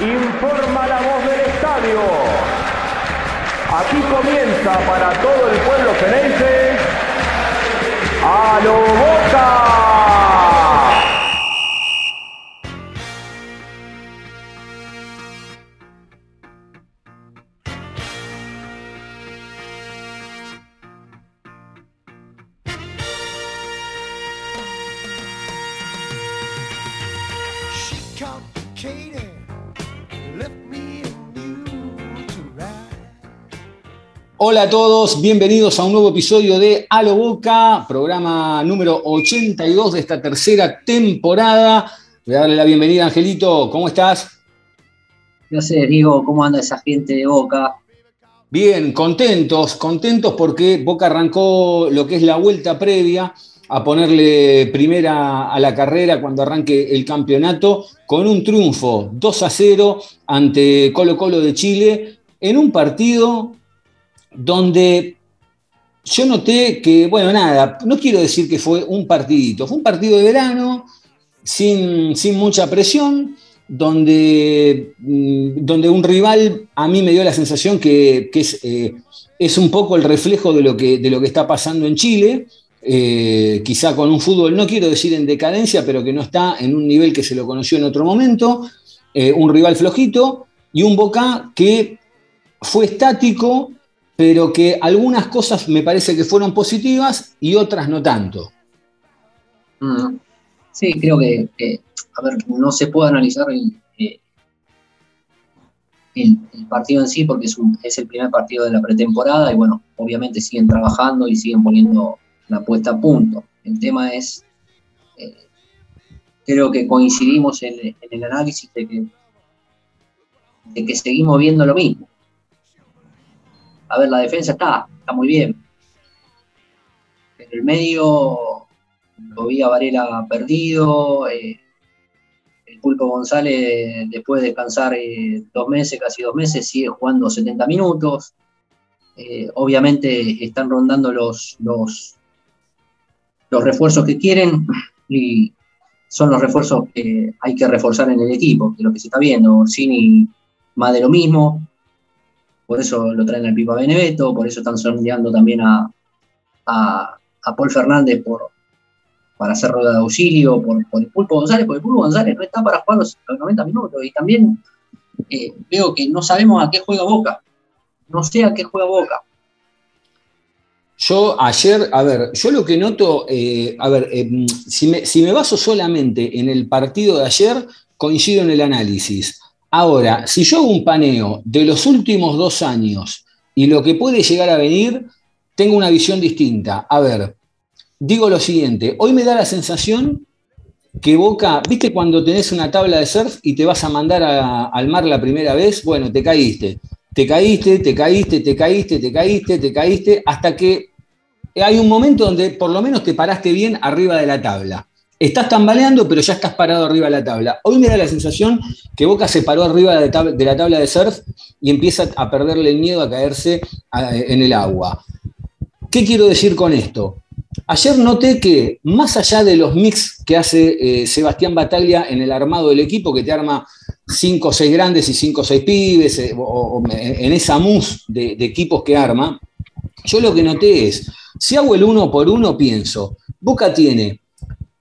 informa la voz del estadio. Aquí comienza para todo el pueblo ceneice a lo boca. Hola a todos, bienvenidos a un nuevo episodio de A lo Boca, programa número 82 de esta tercera temporada. Voy a darle la bienvenida, Angelito, ¿cómo estás? ¿Qué haces, Diego? ¿Cómo anda esa gente de Boca? Bien, contentos, contentos porque Boca arrancó lo que es la vuelta previa a ponerle primera a la carrera cuando arranque el campeonato con un triunfo 2 a 0 ante Colo Colo de Chile en un partido donde yo noté que, bueno, nada, no quiero decir que fue un partidito, fue un partido de verano, sin, sin mucha presión, donde, mm, donde un rival a mí me dio la sensación que, es, eh, es un poco el reflejo de lo que, de lo que está pasando en Chile, eh, quizá con un fútbol, no quiero decir en decadencia, pero que no está en un nivel que se lo conoció en otro momento, eh, un rival flojito y un Boca que fue estático, pero que algunas cosas me parece que fueron positivas y otras no tanto. Mm. Sí, creo que, a ver, no se puede analizar el, eh, partido en sí porque es el primer partido de la pretemporada y bueno, obviamente siguen trabajando y siguen poniendo la puesta a punto. El tema es, eh, creo que coincidimos en, en el análisis de que, de que seguimos viendo lo mismo. A ver, la defensa está, está muy bien. En el medio lo vi a Varela perdido. eh, el Pulpo González, después de descansar eh, dos meses, casi dos meses, sigue jugando 70 minutos. Eh, obviamente están rondando los, los, los refuerzos que quieren y son los refuerzos que hay que reforzar en el equipo, es lo que se está viendo. Orsini más de lo mismo, por eso lo traen al Pipa Beneveto, por eso están sondeando también a, a, Paul Fernández por, para hacer rueda de auxilio, por, el Pulpo González, porque el Pulpo González no está para jugar los, los 90 minutos. Y también eh, veo que no sabemos a qué juega Boca. No sé a qué juega Boca. Yo ayer, a ver, yo lo que noto, eh, a ver, eh, si, me, si me baso solamente en el partido de ayer, coincido en el análisis. Ahora, si yo hago un paneo de los últimos dos años y lo que puede llegar a venir, tengo una visión distinta. A ver, digo lo siguiente, hoy me da la sensación que Boca, viste cuando tenés una tabla de surf y te vas a mandar al mar la primera vez, bueno, te caíste, te caíste, te caíste, te caíste, te caíste, te caíste, hasta que hay un momento donde por lo menos te paraste bien arriba de la tabla. Estás tambaleando, pero ya estás parado arriba de la tabla. Hoy me da la sensación que Boca se paró arriba de, de la tabla de surf y empieza a perderle el miedo a caerse en el agua. ¿Qué quiero decir con esto? Ayer noté que más allá de los mix que hace eh, Sebastián Bataglia en el armado del equipo, que te arma cinco o seis grandes y cinco o seis pibes, eh, o en esa mus de, de equipos que arma, yo lo que noté es, si hago el uno por uno, pienso, Boca tiene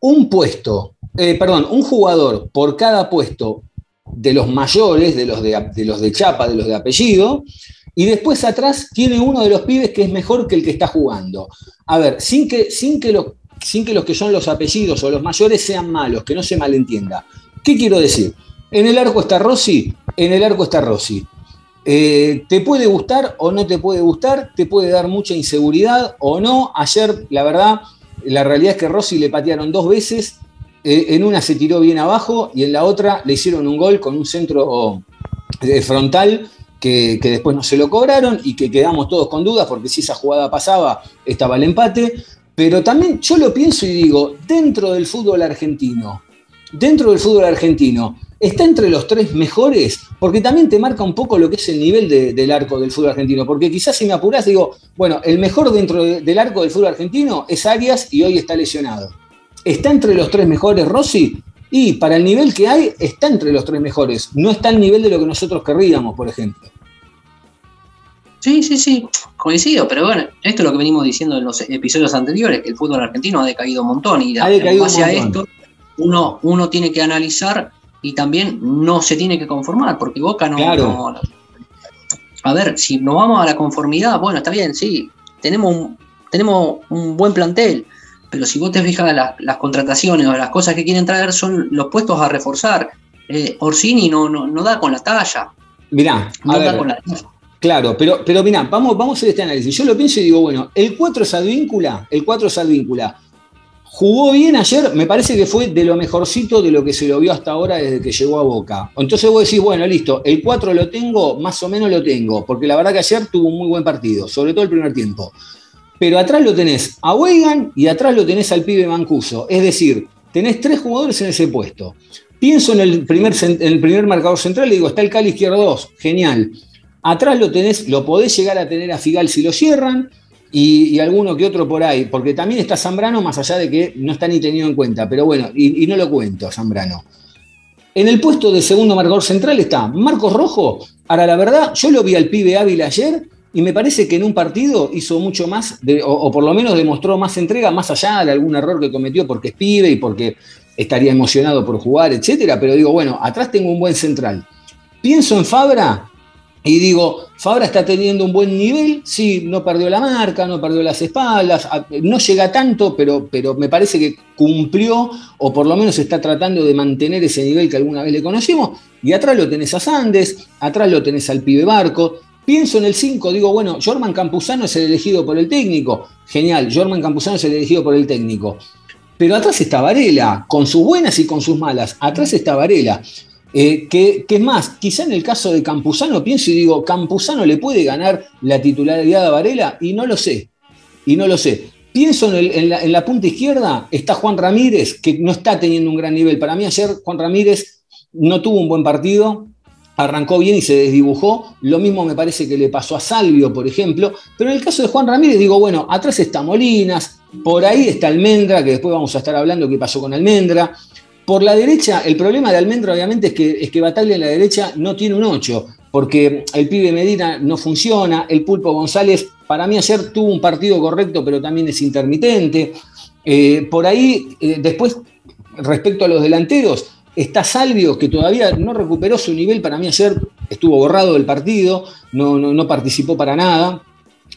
un puesto, eh, perdón, un jugador por cada puesto de los mayores, de los de, de los de chapa, de los de apellido, y después atrás tiene uno de los pibes que es mejor que el que está jugando. A ver, sin que, sin que, los, sin que los que son los apellidos o los mayores sean malos, que no se malentienda. ¿Qué quiero decir? En el arco está Rossi, en el arco está Rossi. Eh, te puede gustar o no te puede gustar, te puede dar mucha inseguridad o no. Ayer, la verdad, la realidad es que Rossi le patearon dos veces, eh, en una se tiró bien abajo y en la otra le hicieron un gol con un centro eh, frontal que, que, después no se lo cobraron y que quedamos todos con dudas porque si esa jugada pasaba estaba el empate. Pero también yo lo pienso y digo, dentro del fútbol argentino, dentro del fútbol argentino, está entre los tres mejores, porque también te marca un poco lo que es el nivel de, del arco del fútbol argentino, porque quizás si me apurás digo, bueno, el mejor dentro de, del arco del fútbol argentino es Arias y hoy está lesionado. ¿Está entre los tres mejores Rossi? Y para el nivel que hay, está entre los tres mejores. No está al nivel de lo que nosotros querríamos, por ejemplo. Sí, sí, sí, coincido, pero bueno, esto es lo que venimos diciendo en los episodios anteriores, que el fútbol argentino ha decaído un montón y Ha en un base a montón. esto uno, uno tiene que analizar y también no se tiene que conformar, porque Boca no, Claro. no- A ver, si nos vamos a la conformidad, bueno, está bien, sí, tenemos un, tenemos un buen plantel, pero si vos te fijas las, las contrataciones o las cosas que quieren traer son los puestos a reforzar. Eh, Orsini no, no, no da con la talla, Mirá, no a da ver, con la talla. Claro, pero, pero mirá, vamos, vamos a hacer este análisis. Yo lo pienso y digo, bueno, el 4 es Advíncula, el 4 es Advíncula. Jugó bien ayer, me parece que fue de lo mejorcito de lo que se lo vio hasta ahora desde que llegó a Boca. Entonces vos decís, bueno, listo, el 4 lo tengo, más o menos lo tengo, porque la verdad que ayer tuvo un muy buen partido, sobre todo el primer tiempo. Pero atrás lo tenés a Weigan y atrás lo tenés al pibe Mancuso. Es decir, tenés tres jugadores en ese puesto. Pienso en el primer, en el primer marcador central y digo, está el Cali izquierdo 2, genial. Atrás lo tenés, lo podés llegar a tener a Figal si lo cierran, y, alguno que otro por ahí, porque también está Zambrano, más allá de que no está ni tenido en cuenta, pero bueno, y, no lo cuento, Zambrano. En el puesto de segundo marcador central está Marcos Rojo. Ahora, la verdad, yo lo vi al pibe Ávila ayer y me parece que en un partido hizo mucho más, o, o por lo menos demostró más entrega, más allá de algún error que cometió porque es pibe y porque estaría emocionado por jugar, etcétera. Pero digo, bueno, atrás tengo un buen central. Pienso en Fabra y digo, Fabra está teniendo un buen nivel, sí, no perdió la marca, no perdió las espaldas, no llega tanto, pero, pero me parece que cumplió o por lo menos está tratando de mantener ese nivel que alguna vez le conocimos. Y atrás lo tenés a Sandes, atrás lo tenés al pibe Barco. Pienso en el 5, digo, bueno, Jorman Campuzano es el elegido por el técnico. Genial, Jorman Campuzano es el elegido por el técnico. Pero atrás está Varela, con sus buenas y con sus malas. Atrás está Varela. Eh, que, es más, quizá en el caso de Campuzano pienso y digo, ¿Campuzano le puede ganar la titularidad a Varela? Y no lo sé, y no lo sé. Pienso en la, en la punta izquierda, está Juan Ramírez, que no está teniendo un gran nivel. Para mí ayer Juan Ramírez no tuvo un buen partido, arrancó bien y se desdibujó. Lo mismo me parece que le pasó a Salvio, por ejemplo. Pero en el caso de Juan Ramírez, digo, bueno, atrás está Molinas, por ahí está Almendra, que después vamos a estar hablando qué pasó con Almendra. Por la derecha, el problema de Almendra obviamente es que, es que en la derecha no tiene un 8, porque el pibe Medina no funciona, el Pulpo González para mí ayer tuvo un partido correcto, pero también es intermitente. Eh, por ahí, eh, después, respecto a los delanteros, está Salvio, que todavía no recuperó su nivel, para mí ayer estuvo borrado del partido, no, no, no participó para nada,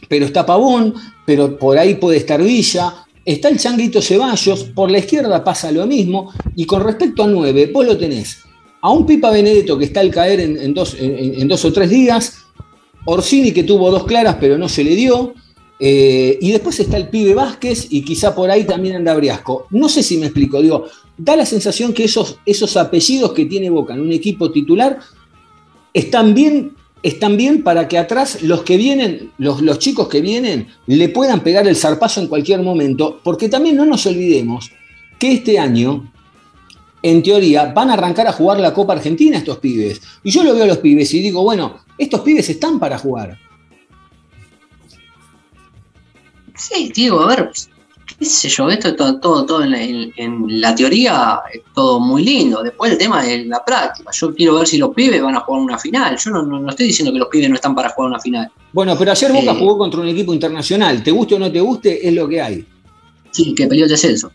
pero está Pavón, pero por ahí puede estar Villa, está el Changuito Ceballos, por la izquierda pasa lo mismo, y con respecto a 9, vos lo tenés a un Pipa Benedetto que está al caer en, dos, en- en dos o tres días, Orsini que tuvo dos claras pero no se le dio, eh, y después está el pibe Vázquez y quizá por ahí también anda Briasco. No sé si me explico, digo, da la sensación que esos, esos apellidos que tiene Boca en un equipo titular están bien, están bien para que atrás los que vienen, los, los chicos que vienen, le puedan pegar el zarpazo en cualquier momento, porque también no nos olvidemos que este año, en teoría, van a arrancar a jugar la Copa Argentina estos pibes. Y yo lo veo a los pibes y digo, bueno, estos pibes están para jugar. Sí, Diego, a ver, qué sé yo, esto es todo, todo, todo en, la, en- en la teoría es todo muy lindo. Después el tema es la práctica. Yo quiero ver si los pibes van a jugar una final. Yo no, no- no estoy diciendo que los pibes no están para jugar una final. Bueno, pero ayer Boca Eh. jugó contra un equipo internacional. Te guste o no te guste, es lo que hay. Sí, que peleó el descenso.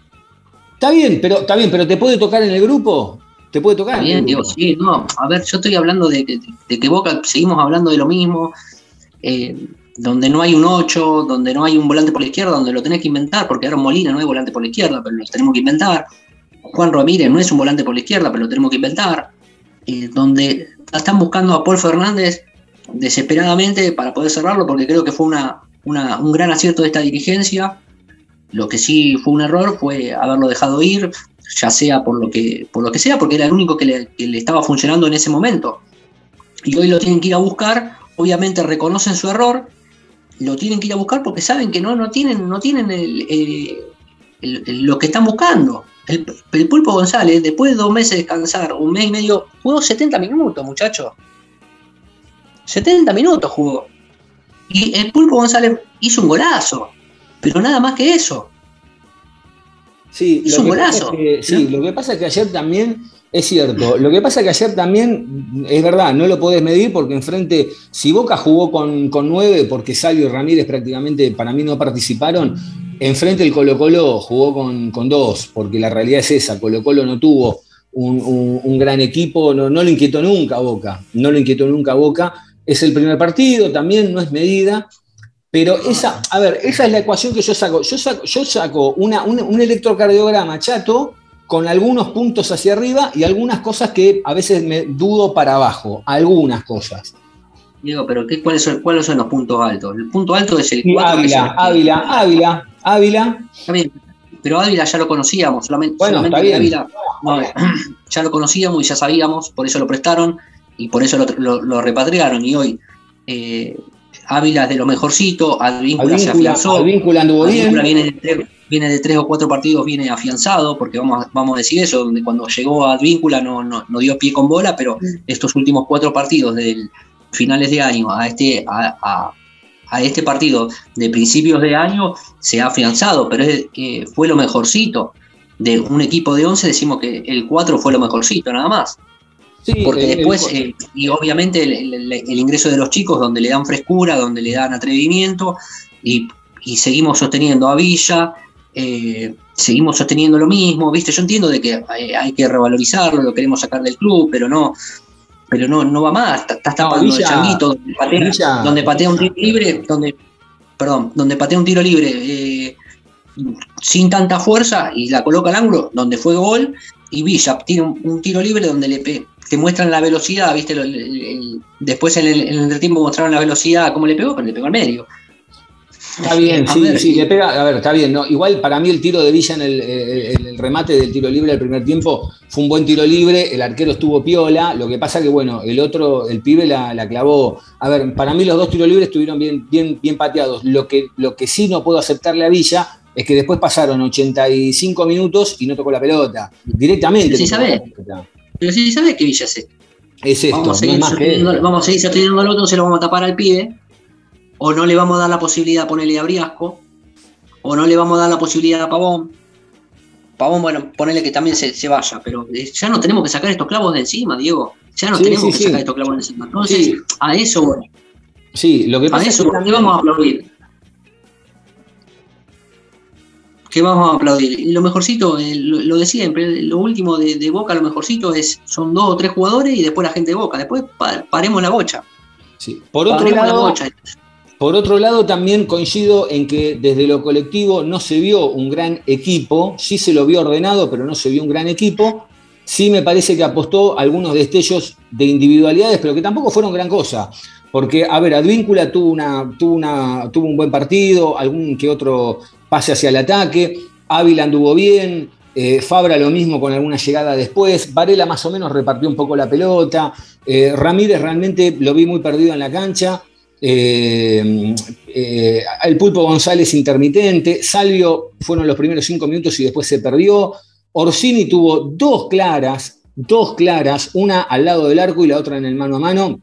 Está bien, pero está bien, pero te puede tocar en el grupo. Te puede tocar. Está bien? Diego, sí, no. A ver, yo estoy hablando de que, de que Boca seguimos hablando de lo mismo. eh, donde no hay un 8, donde no hay un volante por la izquierda, donde lo tenés que inventar, porque ahora Molina no hay volante por la izquierda, pero lo tenemos que inventar. Juan Ramírez no es un volante por la izquierda, pero lo tenemos que inventar. eh, donde están buscando a Paul Fernández desesperadamente para poder cerrarlo, porque creo que fue una, un gran acierto de esta dirigencia. Lo que sí fue un error fue haberlo dejado ir, ya sea por lo que, por lo que sea, porque era el único que le, que le estaba funcionando en ese momento. Y hoy lo tienen que ir a buscar, obviamente reconocen su error, lo tienen que ir a buscar porque saben que no, no tienen, no tienen el, el- el- lo que están buscando. El, Pulpo González, después de dos meses de descansar, un mes y medio, jugó 70 minutos, muchachos. 70 minutos jugó. Y el Pulpo González hizo un golazo, pero nada más que eso. Sí, lo un golazo. es que- sí, lo que pasa es que ayer también, es cierto, lo que pasa es que ayer también, es verdad, no lo podés medir porque enfrente, si Boca jugó con, con nueve, porque Salio y Ramírez prácticamente para mí no participaron, enfrente el Colo Colo jugó con, con dos, porque la realidad es esa, Colo Colo no tuvo un, un- gran equipo, no, no lo inquietó nunca Boca, no lo inquietó nunca Boca, es el primer partido, también no es medida, pero esa, a ver, esa es la ecuación que yo saco. Yo saco, yo saco un electrocardiograma chato con algunos puntos hacia arriba y algunas cosas que a veces me dudo para abajo, algunas cosas. Diego, pero ¿qué, cuáles, son, ¿cuáles son los puntos altos? El punto alto es el Y 4. que es Ávila, el- Ávila, Ávila, Ávila, Está bien, pero Ávila ya lo conocíamos, solamente, Bueno, solamente está bien. Ávila no, ya lo conocíamos y ya sabíamos, por eso lo prestaron y por eso lo, lo- lo repatriaron. Y hoy eh, Ávila es de lo mejorcito, Advíncula se Advíncula, afianzó. Advíncula anduvo Advíncula bien. viene de, viene de tres o cuatro partidos, viene afianzado, porque vamos a, vamos a decir eso, donde cuando llegó a Advíncula no, no, no dio pie con bola, pero estos últimos cuatro partidos del finales de año a este, a, a- a este partido de principios de año se ha afianzado, pero es, fue lo mejorcito. De un equipo de 11 decimos que el 4 fue lo mejorcito, nada más. Sí, Porque el- después, eh, y obviamente el- el ingreso de los chicos, donde le dan frescura, donde le dan atrevimiento, y, y seguimos sosteniendo a Villa, eh, seguimos sosteniendo lo mismo, ¿viste? Yo entiendo de que hay, hay que revalorizarlo, lo queremos sacar del club, pero no, pero no, no va más, Está- estás tapando el changuito, donde patea, Villa- donde patea un tiro libre, donde, perdón, donde patea un tiro libre eh, sin tanta fuerza y la coloca al ángulo, donde fue gol, y Villa tira un, un tiro libre donde le pe- te muestran la velocidad, ¿viste? El- el- después en el, en entretiempo mostraron la velocidad, cómo le pegó, pero le pegó al medio. Está bien, sí, ver, sí, le pega, a ver, está bien, ¿no? Igual para mí el tiro de Villa en el, eh, el remate del tiro libre del primer tiempo fue un buen tiro libre, el arquero estuvo piola, lo que pasa que, bueno, el otro, el pibe la, la clavó. A ver, para mí los dos tiros libres estuvieron bien, bien, bien pateados. Lo que, lo que sí no puedo aceptarle a Villa es que después pasaron 85 minutos y no tocó la pelota. Directamente. Sí, no tocó sabe. la pelota. Pero sí, ¿sabes qué Villa es esto? Es esto, vamos, a no seguir más que sosteniendo, esto. vamos a seguir sosteniendo al otro, se lo vamos a tapar al pibe, o no le vamos a dar la posibilidad a ponerle a Briasco, o no le vamos a dar la posibilidad a Pavón. Pavón, bueno, ponerle que también se, se vaya, pero eh, ya no tenemos que sacar estos clavos de encima, Diego. Ya no Sí, tenemos sí, que sí. sacar estos clavos de encima. Entonces, a eso, bueno, Sí, lo que a pasa es eso, que ¿qué también- vamos a aplaudir? ¿Qué vamos a aplaudir? Lo mejorcito, eh, lo, lo de siempre, lo último de, de Boca, lo mejorcito es, son dos o tres jugadores y después la gente de Boca. Después pa- paremos la bocha. sí. Por otro Paremos la lado, bocha. Por otro lado, también coincido en que desde lo colectivo no se vio un gran equipo, sí se lo vio ordenado, pero no se vio un gran equipo. Sí me parece que apostó algunos destellos de individualidades, pero que tampoco fueron gran cosa. Porque, a ver, Advíncula tuvo, una, tuvo, una, tuvo un buen partido, algún que otro pase hacia el ataque, Ávila anduvo bien, eh, Fabra lo mismo con alguna llegada después, Varela más o menos repartió un poco la pelota, eh, Ramírez realmente lo vi muy perdido en la cancha, eh, eh, el Pulpo González intermitente, Salvio fueron los primeros cinco minutos y después se perdió, Orsini tuvo dos claras, dos claras, una al lado del arco y la otra en el mano a mano,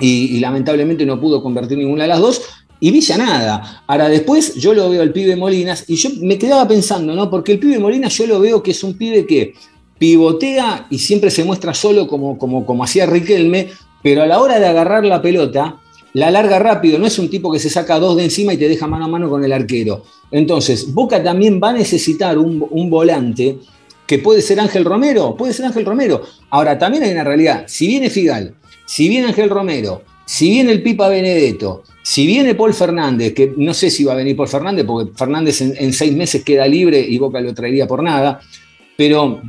y, lamentablemente no pudo convertir ninguna de las dos. Y Villa nada. Ahora después yo lo veo al pibe Molinas y yo me quedaba pensando, ¿no? Porque el pibe Molinas yo lo veo que es un pibe que pivotea y siempre se muestra solo como, como, como hacía Riquelme, pero a la hora de agarrar la pelota, la larga rápido, no es un tipo que se saca dos de encima y te deja mano a mano con el arquero. Entonces, Boca también va a necesitar un, volante que puede ser Ángel Romero, puede ser Ángel Romero. Ahora, también hay una realidad, si viene Figal, si viene Ángel Romero, si viene el Pipa Benedetto, si viene Paul Fernández, que no sé si va a venir Paul Fernández, porque Fernández en, en seis meses queda libre y Boca lo traería por nada, pero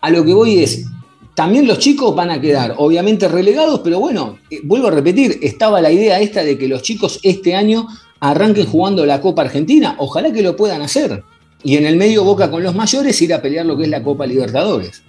a lo que voy es, también los chicos van a quedar obviamente relegados, pero bueno, eh, vuelvo a repetir, estaba la idea esta de que los chicos este año arranquen jugando la Copa Argentina, ojalá que lo puedan hacer. Y en el medio Boca con los mayores ir a pelear lo que es la Copa Libertadores.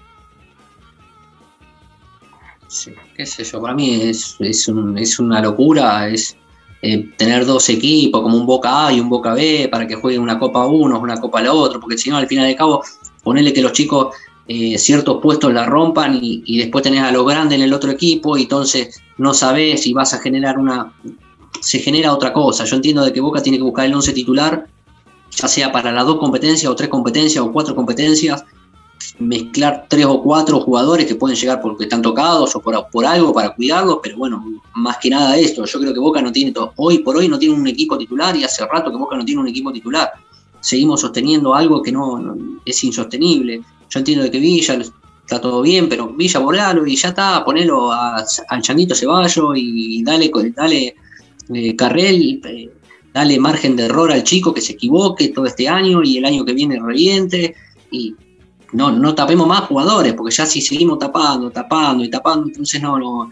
Sí, qué sé yo, para mí es, es, un- es una locura, es eh, tener dos equipos, como un Boca A y un Boca B, para que jueguen una Copa uno, una Copa la otro, porque si no, al final de cabo, ponerle que los chicos eh, ciertos puestos la rompan y, después tenés a lo grande en el otro equipo, y entonces no sabés si vas a generar una... Se genera otra cosa. Yo entiendo de que Boca tiene que buscar el once titular ya sea para las dos competencias o tres competencias o cuatro competencias, mezclar tres o cuatro jugadores que pueden llegar porque están tocados o por, por algo para cuidarlos, pero bueno, más que nada esto, yo creo que Boca no tiene, hoy por hoy no tiene un equipo titular y hace rato que Boca no tiene un equipo titular. Seguimos sosteniendo algo que no, es insostenible. Yo entiendo de que Villa está todo bien, pero Villa volalo y ya está, ponelo a, al Changuito Ceballo y dale, dale eh, eh, dale margen de error al chico que se equivoque todo este año y el año que viene reviente y no, no tapemos más jugadores, porque ya si seguimos tapando, tapando y tapando, entonces no, no,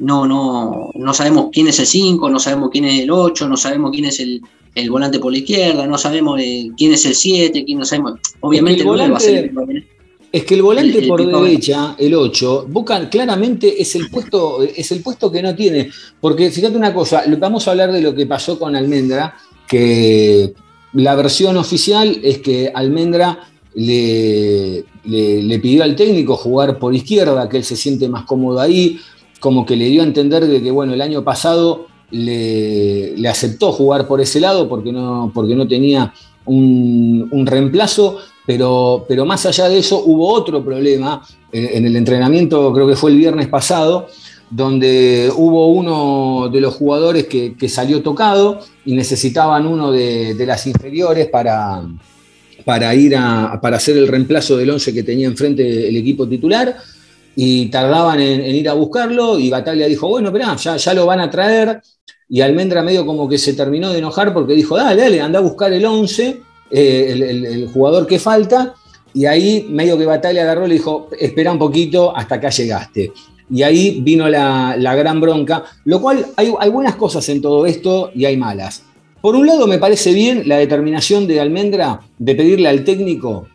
no, no, no sabemos quién es el 5, no sabemos quién es el 8, no sabemos quién es el, el volante por la izquierda, no sabemos eh, quién es el 7, quién no sabemos. Obviamente el volante, va a ser es que el volante por derecha, el 8, Boca claramente es el puesto, es el puesto que no tiene. Porque fíjate una cosa, vamos a hablar de lo que pasó con Almendra, que la versión oficial es que Almendra le, le, pidió al técnico jugar por izquierda, que él se siente más cómodo ahí, como que le dio a entender de que bueno, el año pasado le, aceptó jugar por ese lado porque no, porque no tenía un, reemplazo pero, pero más allá de eso hubo otro problema eh, en el entrenamiento, creo que fue el viernes pasado, donde hubo uno de los jugadores que, salió tocado y necesitaban uno de, las inferiores para, para ir a, para hacer el reemplazo del 11 que tenía enfrente el equipo titular y tardaban en, ir a buscarlo y Bataglia dijo, bueno, pero ya, ya lo van a traer y Almendra medio como que se terminó de enojar porque dijo, dale, dale, anda a buscar el 11 eh, el, jugador que falta, y ahí medio que Batalla agarró y le dijo, espera un poquito hasta acá llegaste. Y ahí vino la, gran bronca, lo cual hay, hay, buenas cosas en todo esto y hay malas. Por un lado me parece bien la determinación de Almendra de pedirle al técnico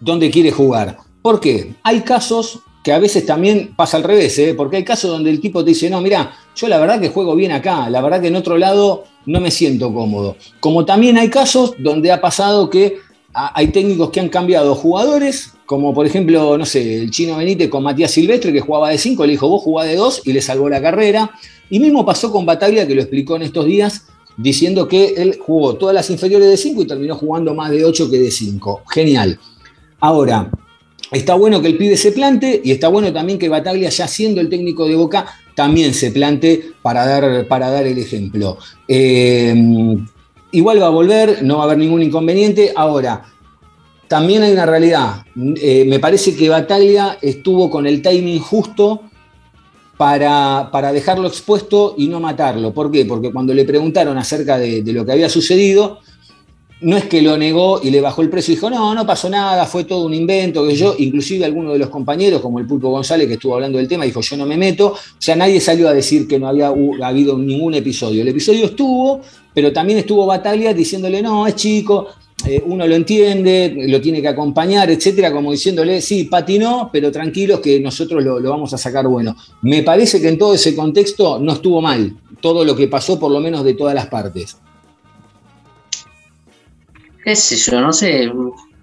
dónde quiere jugar. ¿Por qué? Hay casos que a veces también pasa al revés, ¿eh? porque hay casos donde el tipo te dice, no, mira, yo la verdad que juego bien acá, la verdad que en otro lado no me siento cómodo. Como también hay casos donde ha pasado que hay técnicos que han cambiado jugadores, como por ejemplo, no sé, el chino Benítez con Matías Silvestre, que jugaba de 5, le dijo, vos jugás de 2 y le salvó la carrera. Y mismo pasó con Bataglia, que lo explicó en estos días, diciendo que él jugó todas las inferiores de 5 y terminó jugando más de 8 que de 5. Genial. Ahora, Está bueno que el pibe se plante y está bueno también que Bataglia, ya siendo el técnico de Boca, también se plante para dar, para dar el ejemplo. Eh, igual va a volver, no va a haber ningún inconveniente. Ahora, también hay una realidad. Eh, me parece que Bataglia estuvo con el timing justo para, para, dejarlo expuesto y no matarlo. ¿Por qué? Porque cuando le preguntaron acerca de, de lo que había sucedido, no es que lo negó y le bajó el precio y dijo, no, no pasó nada, fue todo un invento, que yo, inclusive algunos de los compañeros, como el Pulpo González, que estuvo hablando del tema, dijo, yo no me meto, o sea, nadie salió a decir que no había habido ningún episodio. El episodio estuvo, pero también estuvo Bataglia diciéndole, no, es chico, eh, uno lo entiende, lo tiene que acompañar, etcétera, como diciéndole, sí, patinó, pero tranquilos que nosotros lo, lo vamos a sacar bueno. Me parece que en todo ese contexto no estuvo mal, todo lo que pasó, por lo menos de todas las partes qué sé yo, no sé.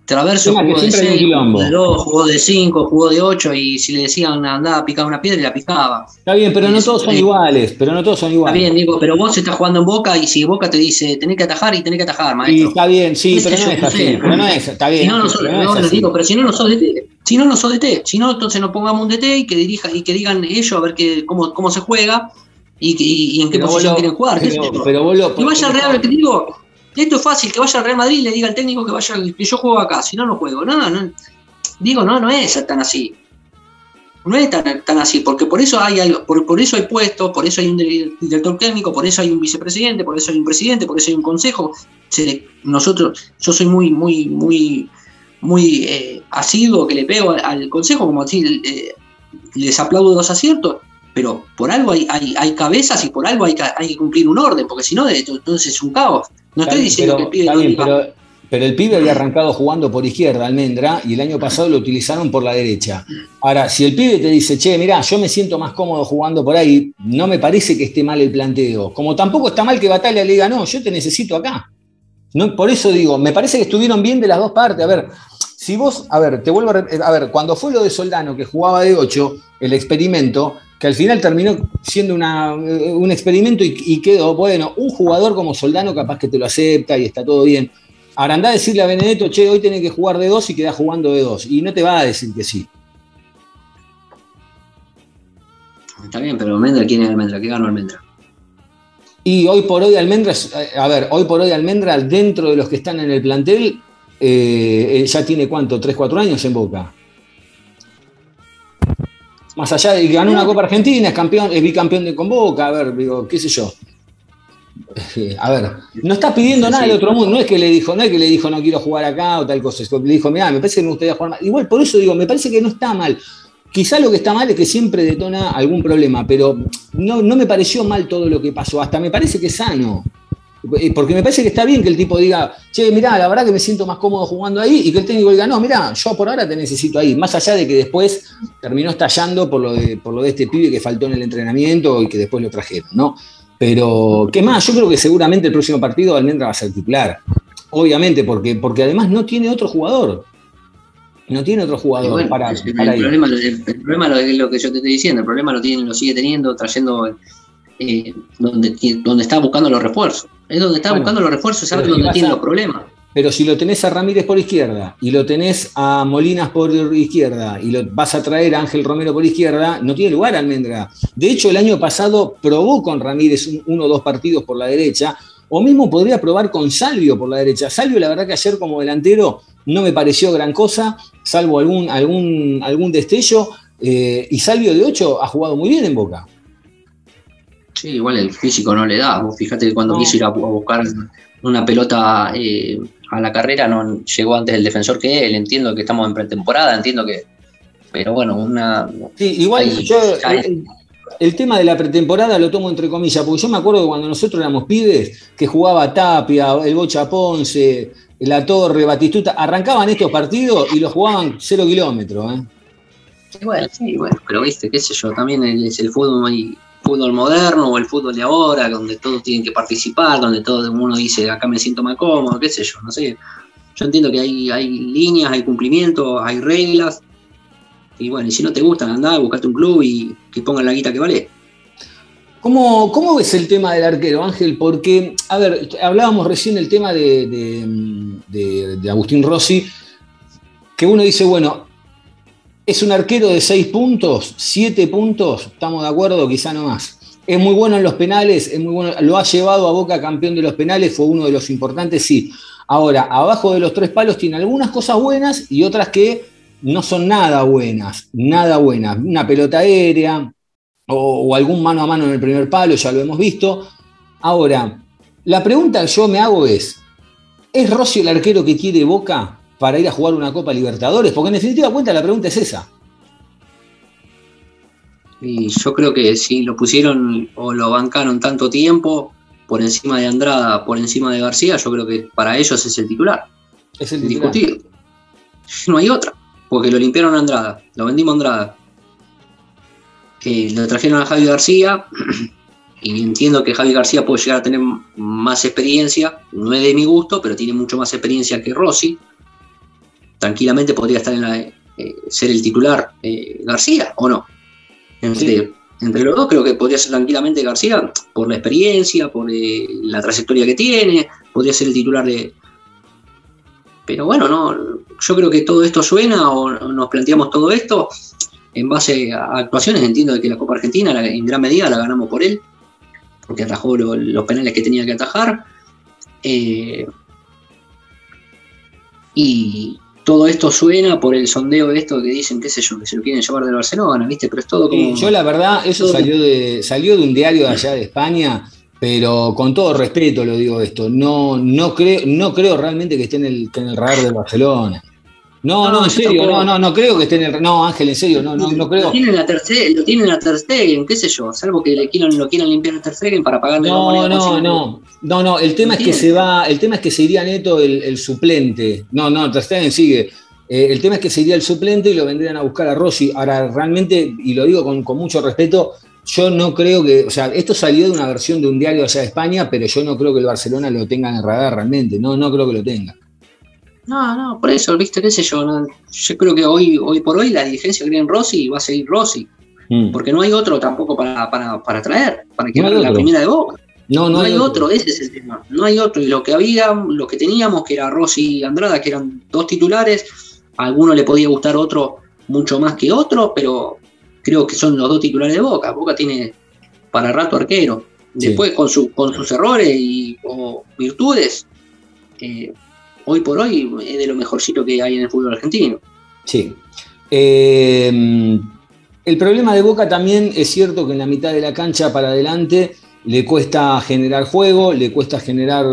Traverso jugó de 6, jugó de 2, jugó de 5, jugó de 8 y si le decían andaba a picar una piedra, y la picaba. Está bien, pero no todos son iguales, pero no todos son iguales. Está bien, digo, pero vos estás jugando en Boca y si Boca te dice tenés que atajar y tenés que atajar, maestro. Sí, está bien, sí, pero no es así, pero no es, está bien. Si no, no, sos, no, digo, pero si no, no sos DT. Si no, no sos DT. Si no, entonces nos pongamos un DT y que dirija y que digan ellos a ver qué, cómo, cómo se juega y, y, y en qué posición quieren jugar. Pero, pero vos lo, y vaya al Real, que digo, esto es fácil, que vaya al Real Madrid y le diga al técnico que vaya, que yo juego acá, si no, no juego. No, no, digo, no, no es tan así. No es tan, así, porque por eso hay por, por, eso hay puestos, por eso hay un director técnico, por eso hay un vicepresidente, por eso hay un presidente, por eso hay un consejo. nosotros, yo soy muy, muy, muy, muy eh, asiduo que le pego al, consejo, como así eh, les aplaudo los aciertos, pero por algo hay, hay, hay, cabezas y por algo hay, hay que cumplir un orden, porque si no, entonces es un caos. No estoy diciendo que el pibe pero, el pibe había arrancado jugando por izquierda, Almendra, y el año pasado lo utilizaron por la derecha. Ahora, si el pibe te dice, che, mirá, yo me siento más cómodo jugando por ahí, no me parece que esté mal el planteo. Como tampoco está mal que Batalla le diga, no, yo te necesito acá. No, por eso digo, me parece que estuvieron bien de las dos partes. A ver, si vos, a ver, te vuelvo a, a ver, cuando fue lo de Soldano que jugaba de 8, el experimento, que al final terminó siendo un experimento y, quedó, bueno, un jugador como Soldano capaz que te lo acepta y está todo bien. Ahora anda a decirle a Benedetto, che, hoy tenés que jugar de dos y quedás jugando de dos. Y no te va a decir que sí. Está bien, pero Almendra, ¿quién es Almendra? ¿Qué ganó Almendra? Y hoy por hoy Almendra, a ver, hoy por hoy Almendra, dentro de los que están en el plantel, eh, ya tiene cuánto, 3, 4 años en Boca. Más allá de que ganó una Copa Argentina, es campeón, es bicampeón de con Boca, a ver, digo, qué sé yo. Eh, a ver, no está pidiendo nada del otro mundo, no es que le dijo, no es que le dijo no quiero jugar acá o tal cosa, le dijo, mira, me parece que me gustaría jugar más. Igual por eso digo, me parece que no está mal. Quizá lo que está mal es que siempre detona algún problema, pero no, no me pareció mal todo lo que pasó, hasta me parece que es sano. Porque me parece que está bien que el tipo diga, che, mirá, la verdad que me siento más cómodo jugando ahí, y que el técnico diga, no, mirá, yo por ahora te necesito ahí. Más allá de que después terminó estallando por lo de, por lo de este pibe que faltó en el entrenamiento y que después lo trajeron, ¿no? Pero, ¿qué más? Yo creo que seguramente el próximo partido Almendra va a ser titular. Obviamente, porque, porque además no tiene otro jugador. No tiene otro jugador Bueno, para, el, para problema, el problema es lo que yo te estoy diciendo, el problema lo, tiene, lo sigue teniendo, trayendo eh, donde, donde está buscando los refuerzos. Es donde está Bueno, buscando los refuerzos, pero ¿sabes ¿qué dónde pasa? tiene los problemas? Pero si lo tenés a Ramírez por izquierda y lo tenés a Molinas por izquierda y lo vas a traer a Ángel Romero por izquierda, no tiene lugar Almendra. De hecho, el año pasado probó con Ramírez un- uno o dos partidos por la derecha, o mismo podría probar con Salvio por la derecha. Salvio, la verdad que ayer como delantero no me pareció gran cosa, salvo algún, algún, algún destello, eh, y Salvio de 8 ha jugado muy bien en Boca. Sí, igual el físico no le da. Vos fíjate que cuando No. quiso ir a, buscar una pelota eh, a la carrera, no llegó antes el defensor que él. Entiendo que estamos en pretemporada, entiendo que. Pero bueno, una. Sí, igual Ahí, yo el, el tema de la pretemporada lo tomo entre comillas, porque yo me acuerdo cuando nosotros éramos pibes, que jugaba Tapia, el Bocha Ponce, La Torre, Batistuta, arrancaban estos partidos y los jugaban cero kilómetros. ¿eh? Sí, bueno, sí, bueno, pero viste, qué sé yo, también el- es el fútbol, y- fútbol moderno o el fútbol de ahora, donde todos tienen que participar, donde todo uno dice acá me siento más cómodo, qué sé yo, no sé. Yo entiendo que hay, hay líneas, hay cumplimientos, hay reglas. Y bueno, y si no te gustan, andá, buscate un club y que pongan la guita que vale. ¿Cómo, ¿Cómo ves el tema del arquero, Ángel? Porque, a ver, hablábamos recién del tema de, de- Agustín Rossi, que uno dice, bueno, es un arquero de seis puntos, siete puntos, estamos de acuerdo, quizá no más. Es muy bueno en los penales, es muy bueno, lo ha llevado a Boca campeón de los penales, fue uno de los importantes, sí. Ahora, abajo de los tres palos tiene algunas cosas buenas y otras que no son nada buenas, nada buenas. Una pelota aérea, o, o algún mano a mano en el primer palo, ya lo hemos visto. Ahora, la pregunta que yo me hago es, ¿es Rossi el arquero que quiere Boca para ir a jugar una Copa Libertadores? Porque en definitiva cuenta la pregunta es esa. Y yo creo que si lo pusieron o lo bancaron tanto tiempo por encima de Andrada, por encima de García, yo creo que para ellos es el titular. Es el titular. No hay otra. Porque lo limpiaron a Andrada, lo vendimos a Andrada. Eh, lo trajeron a Javi García. Y entiendo que Javi García puede llegar a tener más experiencia. No es de mi gusto, pero tiene mucho más experiencia que Rossi. Tranquilamente podría estar en la, eh, ser el titular eh, García, ¿o no? Entre, Sí. entre los dos creo que podría ser tranquilamente García por la experiencia, por eh, la trayectoria que tiene, podría ser el titular de... Pero bueno, no, yo creo que todo esto suena o nos planteamos todo esto en base a actuaciones. Entiendo de que la Copa Argentina la- en gran medida la ganamos por él, porque atajó lo- los penales que tenía que atajar. Eh, y todo esto suena por el sondeo de esto que dicen, qué sé yo, que se lo quieren llevar del Barcelona, ¿viste? Pero es todo como... Yo la verdad, eso Todo- salió de, salió de un diario de allá de España, pero con todo respeto lo digo esto, no, no, creo, no creo realmente que esté en el, en el radar del Barcelona. No, no, No, en serio, no, no, no creo que esté en el. No, Ángel, en serio, no, no, no creo. Lo tienen a Ter Stegen, lo tienen a Ter Stegen, qué sé yo, salvo que le quieran, lo quieran limpiar a Ter Stegen para pagarle la No, moneda no, no, no, no, el tema es que se va, el tema es que se iría neto el, el suplente. No, no, Ter Stegen sigue. Eh, el tema es que se iría el suplente y lo vendrían a buscar a Rossi. Ahora, realmente, y lo digo con, con mucho respeto, yo no creo que, o sea, esto salió de una versión de un diario allá de España, pero yo no creo que el Barcelona lo tenga en el radar realmente. No, no creo que lo tenga. No, no, por eso, viste, qué sé yo, no, yo creo que hoy, hoy por hoy la dirigencia cree en Rossi y va a seguir Rossi, Mm. porque no hay otro tampoco para, para, para traer, para que No la primera de Boca. No, No, hay otro. ese es el tema. No hay otro. Y lo que había, lo que teníamos, que era Rossi y Andrada, que eran dos titulares, a alguno le podía gustar otro mucho más que otro, pero creo que son los dos titulares de Boca. Boca tiene para rato arquero. Sí. Después con, su, con sus errores y o virtudes, eh, hoy por hoy es de lo mejorcito que hay en el fútbol argentino. Sí. Eh, el problema de Boca también es cierto que en la mitad de la cancha para adelante le cuesta generar juego, le cuesta generar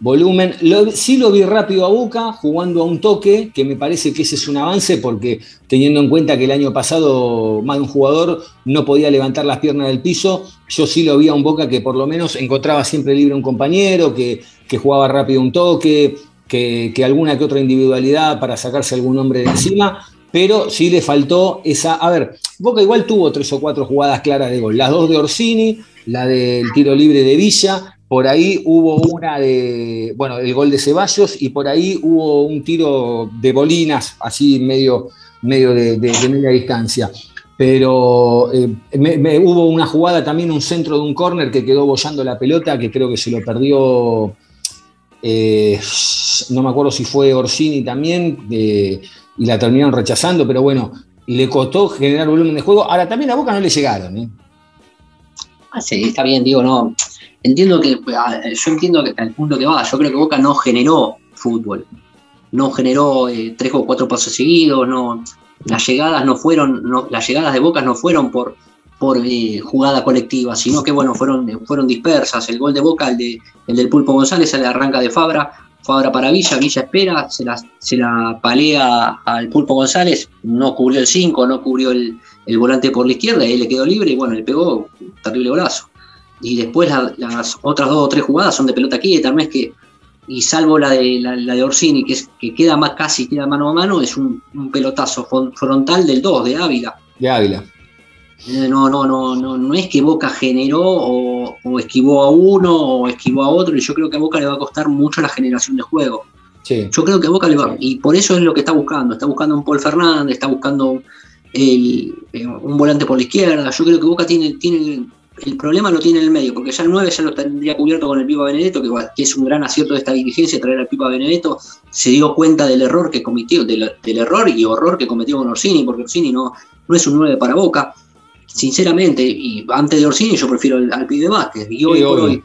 volumen. Sí lo vi rápido a Boca jugando a un toque, que me parece que ese es un avance porque teniendo en cuenta que el año pasado más de un jugador no podía levantar las piernas del piso, yo sí lo vi a un Boca que por lo menos encontraba siempre libre un compañero, que, que jugaba rápido un toque, que, alguna que otra individualidad para sacarse algún hombre de encima, pero sí le faltó esa. A ver, Boca igual tuvo tres o cuatro jugadas claras de gol. Las dos de Orsini, la del tiro libre de Villa, por ahí hubo una de. Bueno, el gol de Ceballos, y por ahí hubo un tiro de Bolinas, así medio, medio de, de- media distancia. Pero eh, me- hubo una jugada también, un centro de un córner que quedó bollando la pelota, que creo que se lo perdió. Eh, no me acuerdo si fue Orsini también, de- y la terminaron rechazando, pero bueno, le costó generar volumen de juego. Ahora también a Boca no le llegaron. ¿eh? Ah, sí, está bien, digo, no. Entiendo que, ah, yo entiendo que al punto que va, yo creo que Boca no generó fútbol. No generó eh, tres o cuatro pasos seguidos, no. Las llegadas no fueron, no, las llegadas de Boca no fueron por, por eh, jugada colectiva, sino que bueno, fueron, fueron dispersas. El gol de Boca, el, de, el del Pulpo González, se le arranca de Fabra, Fabra para Villa, Villa espera, se la, se la palea al Pulpo González, no cubrió el 5, no cubrió el, el volante por la izquierda, y él le quedó libre y bueno, le pegó un terrible golazo. Y después la- las otras dos o tres jugadas son de pelota quieta, no es que, y salvo la de, la, de Orsini, que, es, que queda más casi, queda mano a mano, es un, un pelotazo fron- frontal del 2, de Ávila. De Ávila. No, no, no, no, no es que Boca generó o, o esquivó a uno o esquivó a otro, y yo creo que a Boca le va a costar mucho la generación de juego. Sí. Yo creo que a Boca le va, y por eso es lo que está buscando. Está buscando un Paul Fernández, está buscando el- eh, un volante por la izquierda. Yo creo que Boca tiene, tiene el problema lo tiene en el medio, porque ya el 9 ya lo tendría cubierto con el Pipa Benedetto, que, es un gran acierto de esta dirigencia traer al Pipa Benedetto. Se dio cuenta del error que cometió, del, del error y horror que cometió con Orsini, porque Orsini no, no es un 9 para Boca. Sinceramente, y antes de Orsini yo prefiero al, al pibe Vázquez. Y hoy Sí, por hoy,